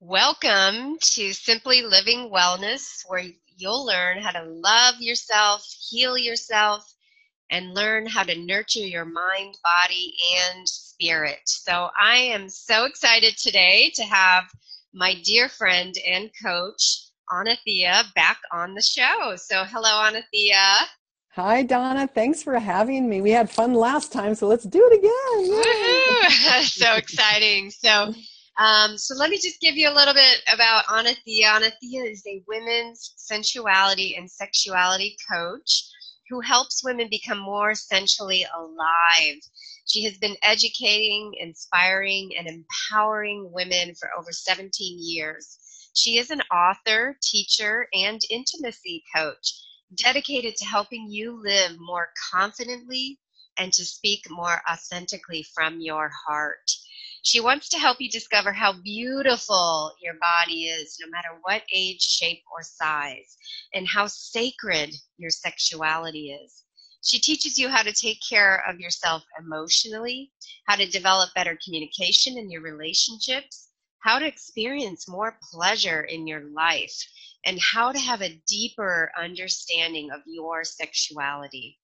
Welcome to Simply Living Wellness, where you'll learn how to love yourself, heal yourself, and learn how to nurture your mind, body, and spirit. So, I am so excited today to have my dear friend and coach, Anathea, back on the show. So, hello, Anathea. Hi, Donna. Thanks for having me. We had fun last time, so let's do it again. so exciting. So, um, so let me just give you a little bit about Anathea. Anathea is a women's sensuality and sexuality coach who helps women become more sensually alive. She has been educating, inspiring, and empowering women for over 17 years. She is an author, teacher, and intimacy coach dedicated to helping you live more confidently and to speak more authentically from your heart. She wants to help you discover how beautiful your body is, no matter what age, shape, or size, and how sacred your sexuality is. She teaches you how to take care of yourself emotionally, how to develop better communication in your relationships, how to experience more pleasure in your life, and how to have a deeper understanding of your sexuality.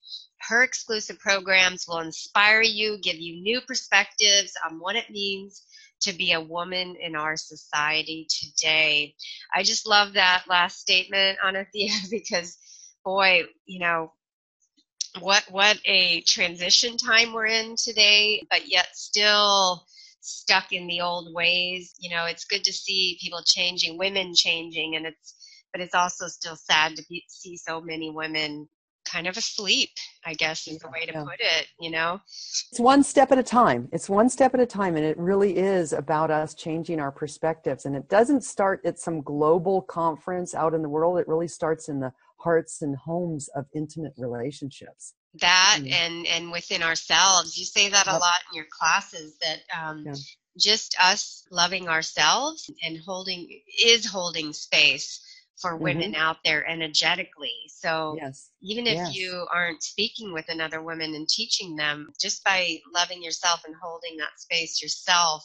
Her exclusive programs will inspire you, give you new perspectives on what it means to be a woman in our society today. I just love that last statement, Anathea, because boy, you know, what what a transition time we're in today, but yet still stuck in the old ways. You know, it's good to see people changing, women changing, and it's but it's also still sad to be, see so many women kind of asleep i guess is the way to yeah. put it you know it's one step at a time it's one step at a time and it really is about us changing our perspectives and it doesn't start at some global conference out in the world it really starts in the hearts and homes of intimate relationships that mm-hmm. and and within ourselves you say that a lot in your classes that um yeah. just us loving ourselves and holding is holding space for women mm-hmm. out there energetically. So yes. even if yes. you aren't speaking with another woman and teaching them, just by loving yourself and holding that space yourself,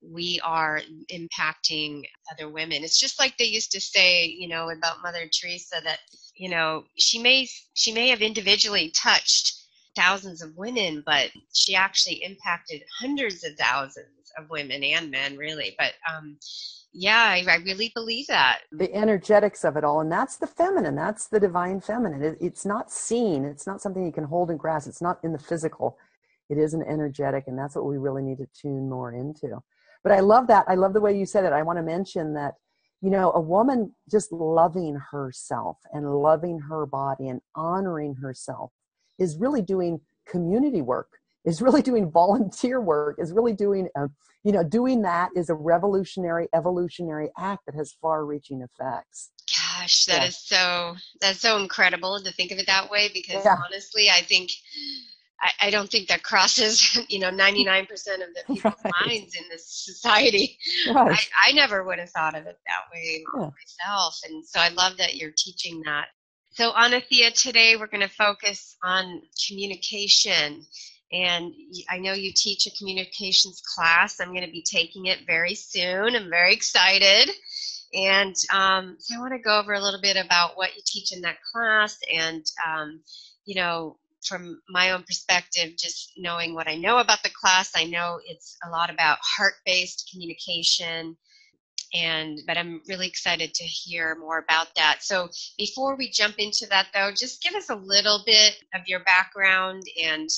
we are impacting other women. It's just like they used to say, you know, about Mother Teresa that, you know, she may she may have individually touched thousands of women, but she actually impacted hundreds of thousands of women and men really. But um yeah I, I, really believe that. The energetics of it all and that's the feminine that's the divine feminine. It, it's not seen it's not something you can hold and grasp it's not in the physical. It is an energetic and that's what we really need to tune more into. But i love that i love the way you said it. I want to mention that you know a woman just loving herself and loving her body and honoring herself is really doing community work is really doing volunteer work is really doing a, you know doing that is a revolutionary evolutionary act that has far reaching effects gosh that yeah. is so that's so incredible to think of it that way because yeah. honestly i think I, I, don't think that crosses, you know, 99% of the people's right. minds in this society. Right. I, I, never would have thought of it that way yeah. myself. And so I love that you're teaching that. So, Anathea, today we're going to focus on communication and I know you teach a communications class. I'm going to be taking it very soon. I'm very excited. And um, so I want to go over a little bit about what you teach in that class and, um, you know, from my own perspective, just knowing what I know about the class, I know it's a lot about heart based communication. And, but I'm really excited to hear more about that. So before we jump into that though, just give us a little bit of your background and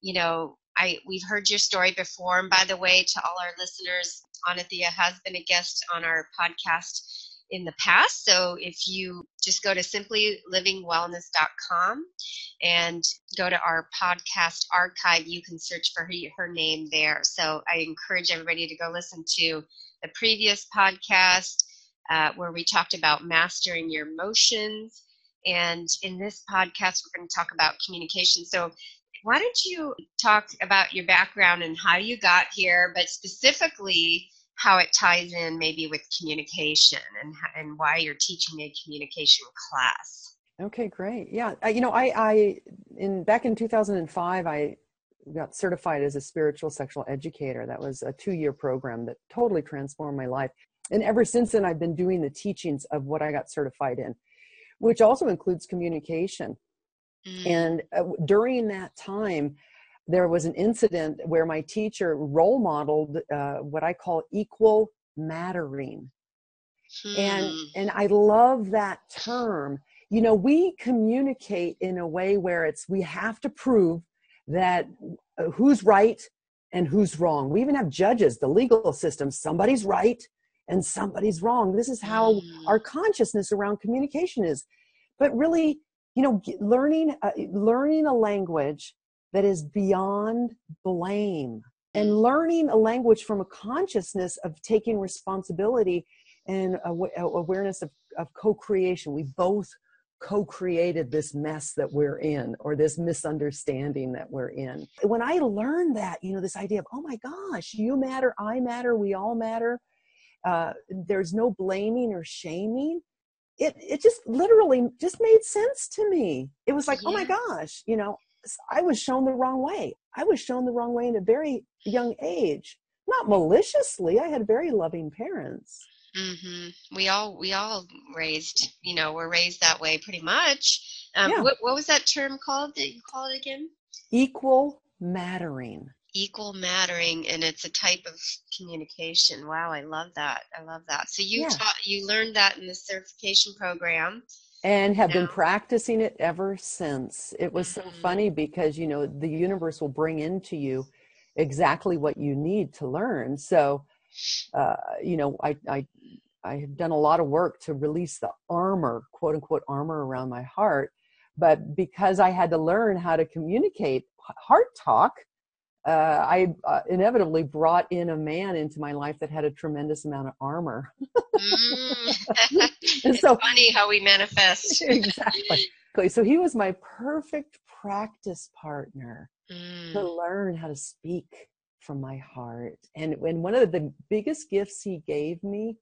you know, I we've heard your story before. And by the way, to all our listeners, Anathea has been a guest on our podcast in the past. So if you just go to simplylivingwellness.com and go to our podcast archive, you can search for her, her name there. So I encourage everybody to go listen to the previous podcast uh, where we talked about mastering your emotions. And in this podcast, we're going to talk about communication. So why don't you talk about your background and how you got here, but specifically how it ties in maybe with communication and, and why you're teaching a communication class? Okay, great. Yeah, you know, I, I in back in 2005, I got certified as a spiritual sexual educator. That was a two-year program that totally transformed my life. And ever since then, I've been doing the teachings of what I got certified in, which also includes communication. Mm. And uh, during that time, there was an incident where my teacher role modeled uh, what I call equal mattering. Hmm. And and I love that term. You know, we communicate in a way where it's we have to prove that uh, who's right and who's wrong. We even have judges, the legal system, somebody's right and somebody's wrong. This is how mm. our consciousness around communication is. But really, you know, learning uh, learning a language that is beyond blame and learning a language from a consciousness of taking responsibility and awareness of, of co-creation. We both co-created this mess that we're in or this misunderstanding that we're in when i learned that you know this idea of oh my gosh you matter i matter we all matter uh, there's no blaming or shaming it it just literally just made sense to me. It was like yeah. oh my gosh you know i was shown the wrong way. I was shown the wrong way in a very young age. Not maliciously i had very loving parents. Mm-hmm. we all we all raised you know we're raised that way pretty much. Um, yeah. what, what was that term called Did you call it again? Equal mattering equal mattering and it's a type of communication wow i love that i love that so you yeah. taught you learned that in the certification program and have now. been practicing it ever since it was mm-hmm. so funny because you know the universe will bring into you exactly what you need to learn so uh, you know i i i have done a lot of work to release the armor quote unquote armor around my heart but because i had to learn how to communicate heart talk uh, I uh, inevitably brought in a man into my life that had a tremendous amount of armor. mm. it's so funny how we manifest. exactly. So he was my perfect practice partner mm. to learn how to speak from my heart. And when one of the biggest gifts he gave me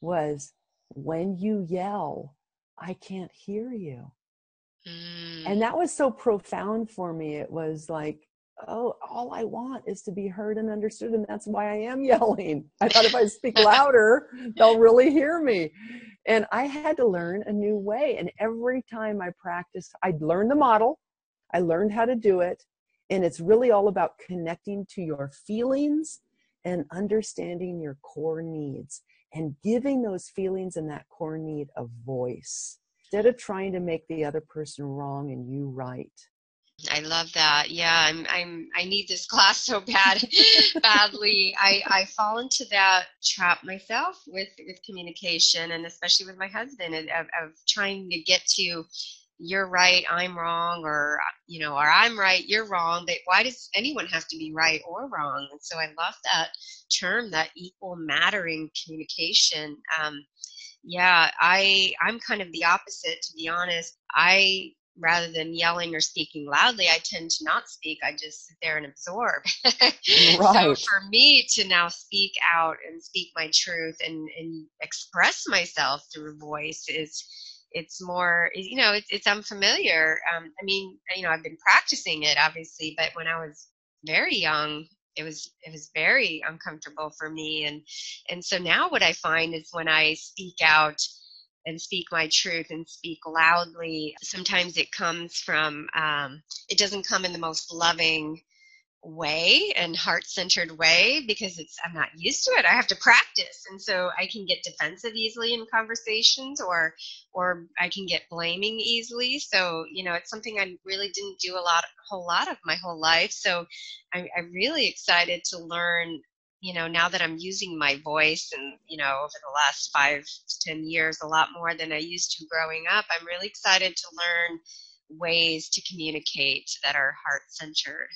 was when you yell, I can't hear you. Mm. And that was so profound for me. It was like, oh, all I want is to be heard and understood, and that's why I am yelling. I thought if I speak louder, they'll really hear me. And I had to learn a new way. And every time I practiced, I'd learn the model, I learned how to do it. And it's really all about connecting to your feelings and understanding your core needs and giving those feelings and that core need a voice instead of trying to make the other person wrong and you right. I love that. Yeah, I'm I'm I need this class so bad badly. I I fall into that trap myself with with communication and especially with my husband of, of trying to get to you're right, I'm wrong, or you know, or I'm right, you're wrong. But why does anyone have to be right or wrong? And so I love that term, that equal mattering communication. Um, yeah, I I'm kind of the opposite, to be honest. I rather than yelling or speaking loudly, I tend to not speak. I just sit there and absorb. right. So for me to now speak out and speak my truth and, and express myself through voice is it's more you know it's, it's unfamiliar um, i mean you know i've been practicing it obviously but when i was very young it was it was very uncomfortable for me and and so now what i find is when i speak out and speak my truth and speak loudly. Sometimes it comes from, um, it doesn't come in the most loving way and heart-centered way because it's i'm not used to it. I have to practice. And so i can get defensive easily in conversations or or i can get blaming easily. So you know it's something i really didn't do a lot a whole lot of my whole life. So I, i'm really excited to learn you know, now that I'm using my voice and, you know, over the last five to 10 years, a lot more than I used to growing up, I'm really excited to learn ways to communicate that are heart centered.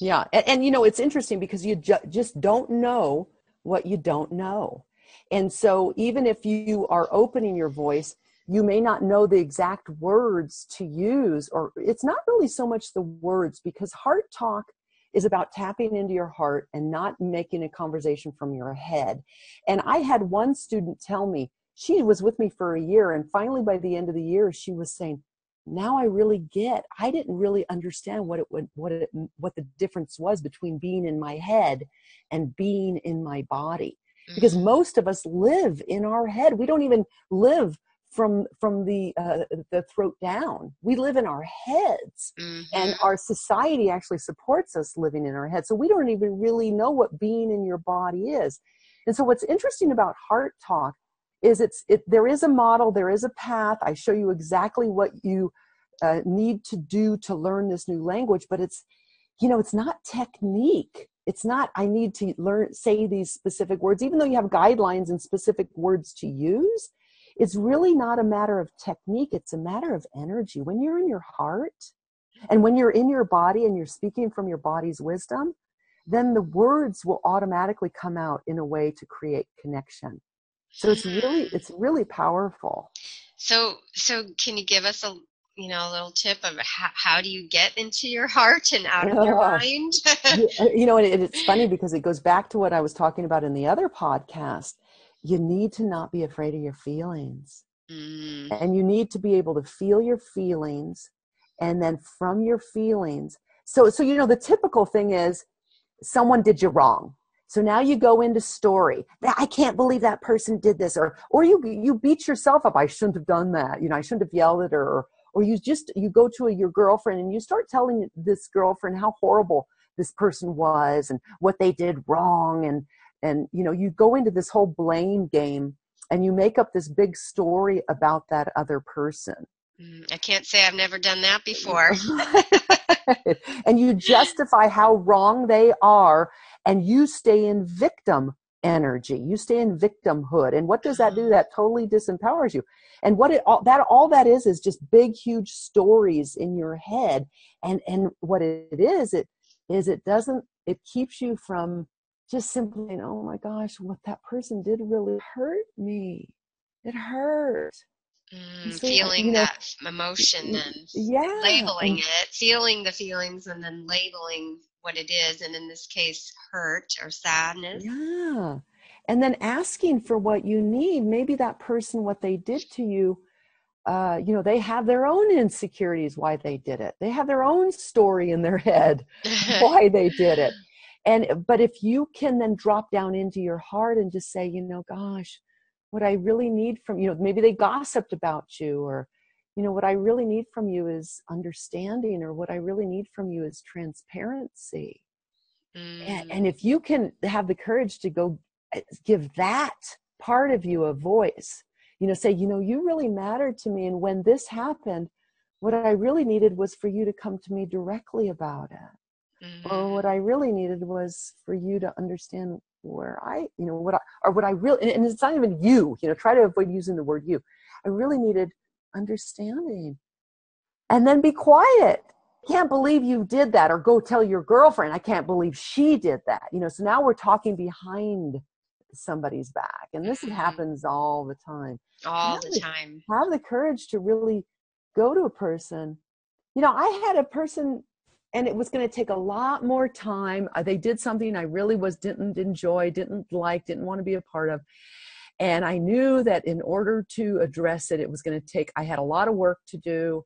Yeah. And, and, you know, it's interesting because you ju- just don't know what you don't know. And so even if you are opening your voice, you may not know the exact words to use, or it's not really so much the words because heart talk is about tapping into your heart and not making a conversation from your head. And I had one student tell me, she was with me for a year, and finally by the end of the year, she was saying, now I really get. I didn't really understand what it would, what it, what the difference was between being in my head and being in my body. because mm-hmm. most of us live in our head we don't even live from from the uh, the throat down. We live in our heads mm-hmm. and our society actually supports us living in our head so we don't even really know what being in your body is. And so what's interesting about heart talk is it's it there is a model there is a path. I show you exactly what you uh, need to do to learn this new language but it's you know it's not technique. It's not i need to learn say these specific words even though you have guidelines and specific words to use it's really not a matter of technique it's a matter of energy when you're in your heart and when you're in your body and you're speaking from your body's wisdom then the words will automatically come out in a way to create connection so it's really it's really powerful so so can you give us a you know, a little tip of how, how do you get into your heart and out of your mind? Uh, you know, and it's funny because it goes back to what I was talking about in the other podcast. You need to not be afraid of your feelings. Mm. And you need to be able to feel your feelings and then from your feelings. So so you know the typical thing is someone did you wrong. So now you go into story. I can't believe that person did this, or or you you beat yourself up. I shouldn't have done that. You know, I shouldn't have yelled at her, or or you just you go to a, your girlfriend and you start telling this girlfriend how horrible this person was and what they did wrong and and you know you go into this whole blame game and you make up this big story about that other person. Mm, i can't say i've never done that before. And you justify how wrong they are and you stay in victim energy. You stay in victimhood. And what does that do? That totally disempowers you. And what it all that all that is is just big huge stories in your head. And and what it is it is it doesn't it keeps you from just simply oh my gosh what that person did really hurt me. It hurt. Mm, so, feeling you know, that emotion and yeah labeling it feeling the feelings and then labeling what it is and in this case hurt or sadness. Yeah and then asking for what you need. Maybe that person what they did to you uh, you know they have their own insecurities why they did it. They have their own story in their head why they did it and but if you can then drop down into your heart and just say you know gosh what i really need from you know maybe they gossiped about you or you know what i really need from you is understanding or what i really need from you is transparency mm. and, and if you can have the courage to go give that part of you a voice you know say you know you really mattered to me and when this happened what i really needed was for you to come to me directly about it mm-hmm. or what i really needed was for you to understand where i you know what i or what i really and it's not even you you know try to avoid using the word you. I really needed understanding. And then be quiet. Can't believe you did that or go tell your girlfriend i can't believe she did that. You know so now we're talking behind somebody's back and this mm-hmm. happens all the time. All the time. have the courage to really go to a person. You know i had a person and it was going to take a lot more time uh, they did something i really was didn't enjoy didn't like didn't want to be a part of and i knew that in order to address it it was going to take i had a lot of work to do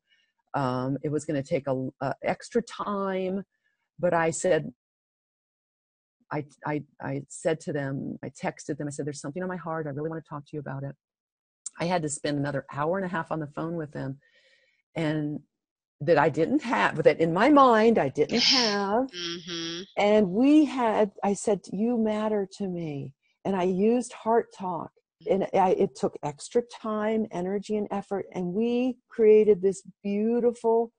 um, it was going to take a, a extra time but i said I, I, I said to them, I texted them, I said, there's something on my heart. I really want to talk to you about it. I had to spend another hour and a half on the phone with them and that I didn't have, that in my mind I didn't have. Mm-hmm. And we had, I said, you matter to me. And I used heart talk and I, it took extra time, energy, and effort. And we created this beautiful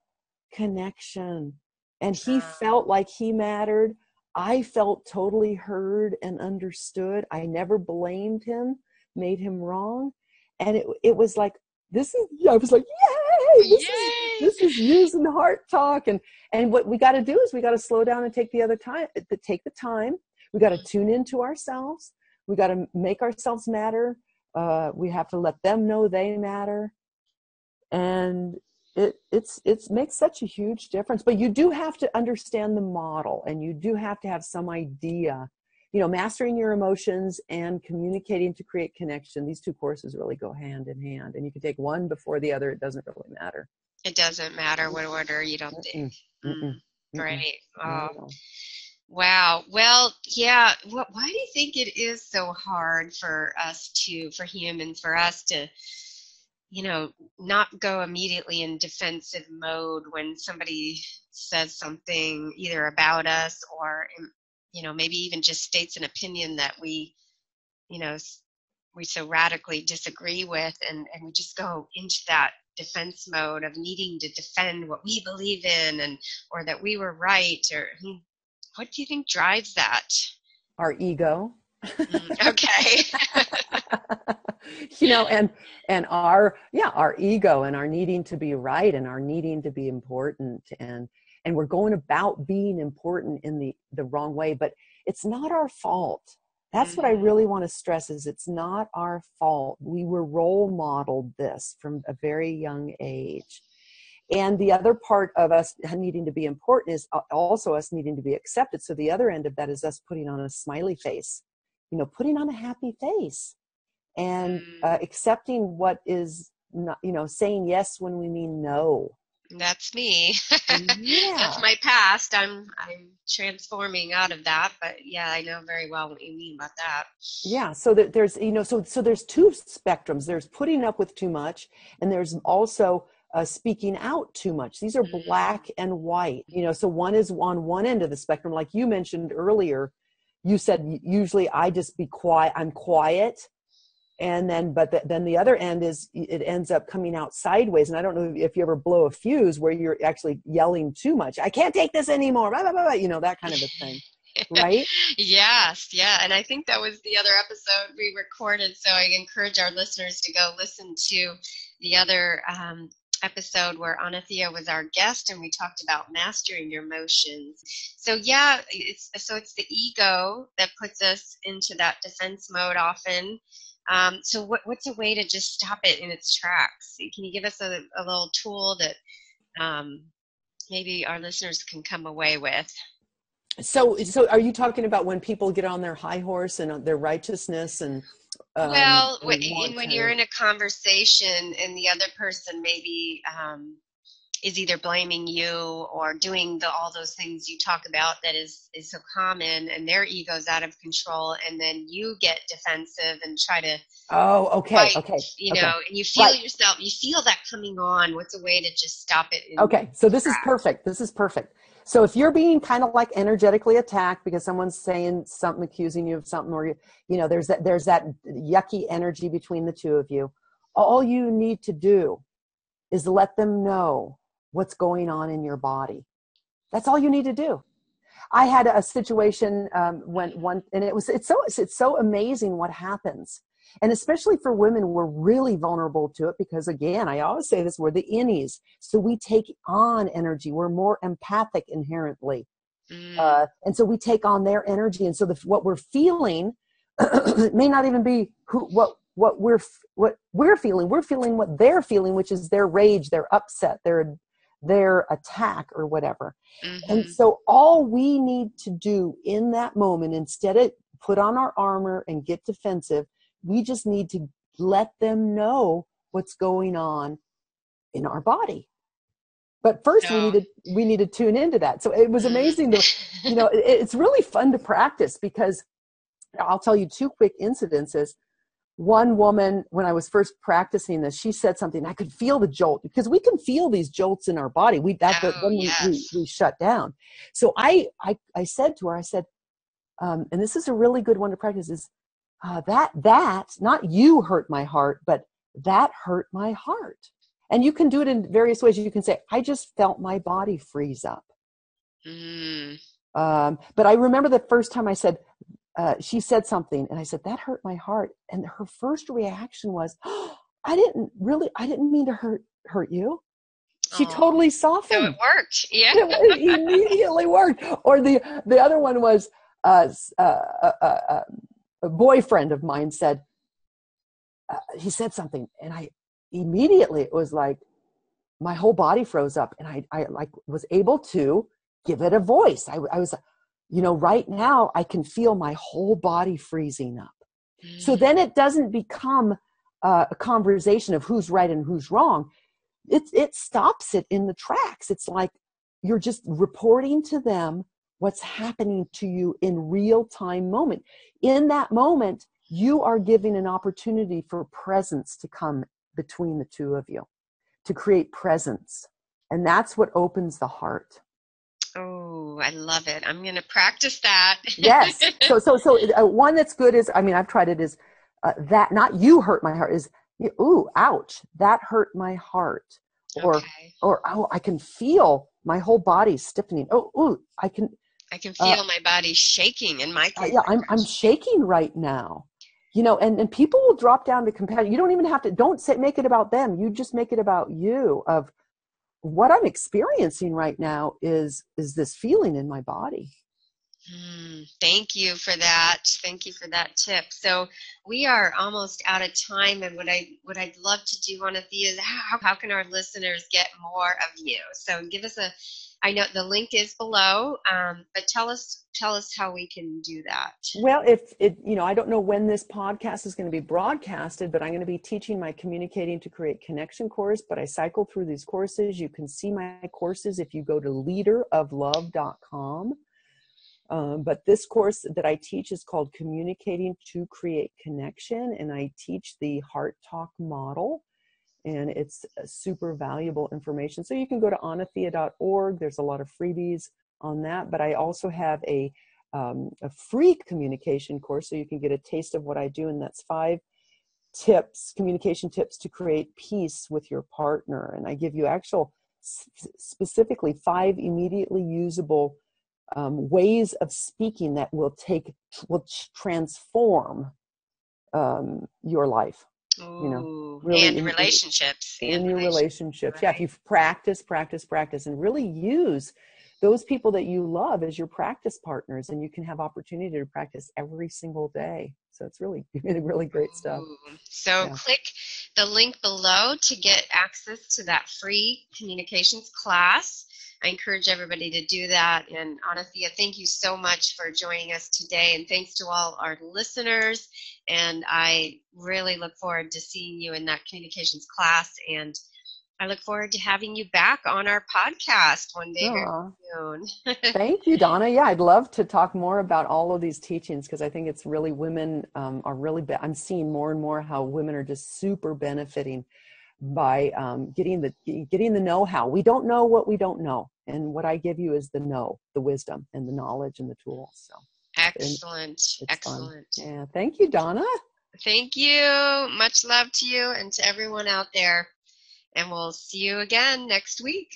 connection. And he felt like he mattered. I felt totally heard and understood. I never blamed him, made him wrong. And it, it was like, this is, I was like, yay, this, yay! Is, this is using heart talk. And, and what we got to do is we got to slow down and take the other time, take the time. We got to tune into ourselves. We got to make ourselves matter. Uh, we have to let them know they matter. And it it's it's makes such a huge difference but you do have to understand the model and you do have to have some idea you know mastering your emotions and communicating to create connection these two courses really go hand in hand and you can take one before the other it doesn't really matter it doesn't matter what order you don't think. Mm-mm. Mm, right oh. Wow. Well, yeah. What, why do you think it is so hard for us to, for humans, for us to, you know, not go immediately in defensive mode when somebody says something either about us or, um, you know, maybe even just states an opinion that we, you know, we so radically disagree with, and, and we just go into that defense mode of needing to defend what we believe in and or that we were right or what do you think drives that? Our ego. Mm, okay. you know, and and our yeah, our ego and our needing to be right and our needing to be important and and we're going about being important in the the wrong way, but it's not our fault. That's what I mm-hmm. really want to stress is it's not our fault. We were role modeled this from a very young age and the other part of us needing to be important is also us needing to be accepted so the other end of that is us putting on a smiley face you know putting on a happy face and uh, mm. accepting what is not you know saying yes when we mean no that's me yeah. that's my past i'm i'm transforming out of that but yeah i know very well what you mean about that yeah so that there's you know so so there's two spectrums there's putting up with too much and there's also uh, speaking out too much. These are mm. black and white. You know, so one is on one end of the spectrum, like you mentioned earlier. You said usually I just be quiet. I'm quiet, and then but the, then the other end is it ends up coming out sideways. And I don't know if you ever blow a fuse where you're actually yelling too much. I can't take this anymore. Blah, blah, blah, you know that kind of a thing. right? yes, yeah. And I think that was the other episode we recorded. So I encourage our listeners to go listen to the other um, episode where Anathea was our guest and we talked about mastering your emotions. So yeah, it's so it's the ego that puts us into that defense mode often. Um, so what, what's a way to just stop it in its tracks? Can you give us a, a little tool that um, maybe our listeners can come away with? So, so are you talking about when people get on their high horse and their righteousness and um, well, when, when you're in a conversation and the other person maybe um, is either blaming you or doing the, all those things you talk about that is is so common, and their ego's out of control, and then you get defensive and try to oh okay fight, okay you okay. know, and you feel right. yourself, you feel that coming on. What's a way to just stop it? Okay, so this track? is perfect. This is perfect. So if you're being kind of like energetically attacked because someone's saying something, accusing you of something, or you, you know, there's that there's that yucky energy between the two of you. All you need to do is let them know what's going on in your body. That's all you need to do. I had a situation um, when one, and it was it's so it's so amazing what happens and especially for women, we're really vulnerable to it because, again, I always say this we're the innies. So we take on energy, we're more empathic inherently. Mm. Uh, and so we take on their energy. And so the, what we're feeling may not even be who, what, what we're what we're feeling we're feeling what they're feeling which is their rage their upset their their attack or whatever. Mm-hmm. and so all we need to do in that moment instead of put on our armor and get defensive we just need to let them know what's going on in our body. But first we need to we need to tune into that. So it was amazing to you know it, it's really fun to practice because i'll tell you two quick incidences one woman when i was first practicing this she said something i could feel the jolt because we can feel these jolts in our body. We that oh, when yes. we, we, we, shut down. So I, I i said to her i said um, and this is a really good one to practice is uh, that that not you hurt my heart but that hurt my heart. And you can do it in various ways. You can say i just felt my body freeze up. Mm. um, but i remember the first time i said uh, she said something and i said that hurt my heart. And her first reaction was oh, i didn't really i didn't mean to hurt hurt you. She oh, totally softened so it worked yeah. It, immediately worked. Or the the other one was uh, uh, uh, uh um, a boyfriend of mine said uh, he said something and i immediately it was like my whole body froze up and i i like was able to give it a voice. I, I was you know right now i can feel my whole body freezing up mm. so then it doesn't become uh, a conversation of who's right and who's wrong it it stops it in the tracks it's like you're just reporting to them what's happening to you in real time moment. In that moment, you are giving an opportunity for presence to come between the two of you, to create presence. And that's what opens the heart. Oh, I love it. I'm going to practice that. yes. So, so, so uh, one that's good is, I mean, I've tried it is uh, that not you hurt my heart is, ooh, ouch, that hurt my heart. Or, okay. or, oh, I can feel my whole body stiffening. Oh, ooh, I can. I can uh, feel uh, my body shaking in my. Uh, yeah, I'm, I'm shaking right now. You know, and, and people will drop down to compassion. You don't even have to, don't say, make it about them. You just make it about you of, what i'm experiencing right now is is this feeling in my body. Mm, thank you for that. Thank you for that tip. So we are almost out of time and what i what i'd love to do Anathea is how, how can our listeners get more of you? So give us a I know the link is below, um, but tell us tell us how we can do that. Well, if it you know, I don't know when this podcast is going to be broadcasted, but I'm going to be teaching my communicating to create connection course. But I cycle through these courses. You can see my courses if you go to leaderoflove.com. Um, but this course that I teach is called Communicating to Create Connection, and I teach the Heart Talk model and it's super valuable information. So you can go to anathea.org. There's a lot of freebies on that, but I also have a um, a free communication course, so you can get a taste of what I do, and that's five tips, communication tips to create peace with your partner. And I give you actual, specifically five immediately usable um, ways of speaking that will take will transform um, your life. Ooh, you know, really and in, relationships. In, in your relationships. Right. Yeah, if you practice, practice, practice, and really use those people that you love as your practice partners, and you can have opportunity to practice every single day. So it's really, really great stuff. Ooh. So yeah. click the link below to get access to that free communications class. I encourage everybody to do that. And Anathea, thank you so much for joining us today. And thanks to all our listeners. And I really look forward to seeing you in that communications class. And I look forward to having you back on our podcast one day soon. Thank you, Donna. Yeah, I'd love to talk more about all of these teachings because I think it's really women um, are really. Be- I'm seeing more and more how women are just super benefiting by um, getting the getting the know-how. We don't know what we don't know, and what I give you is the know, the wisdom, and the knowledge and the tools. So excellent, excellent. Fun. Yeah, thank you, Donna. Thank you. Much love to you and to everyone out there. And we'll see you again next week.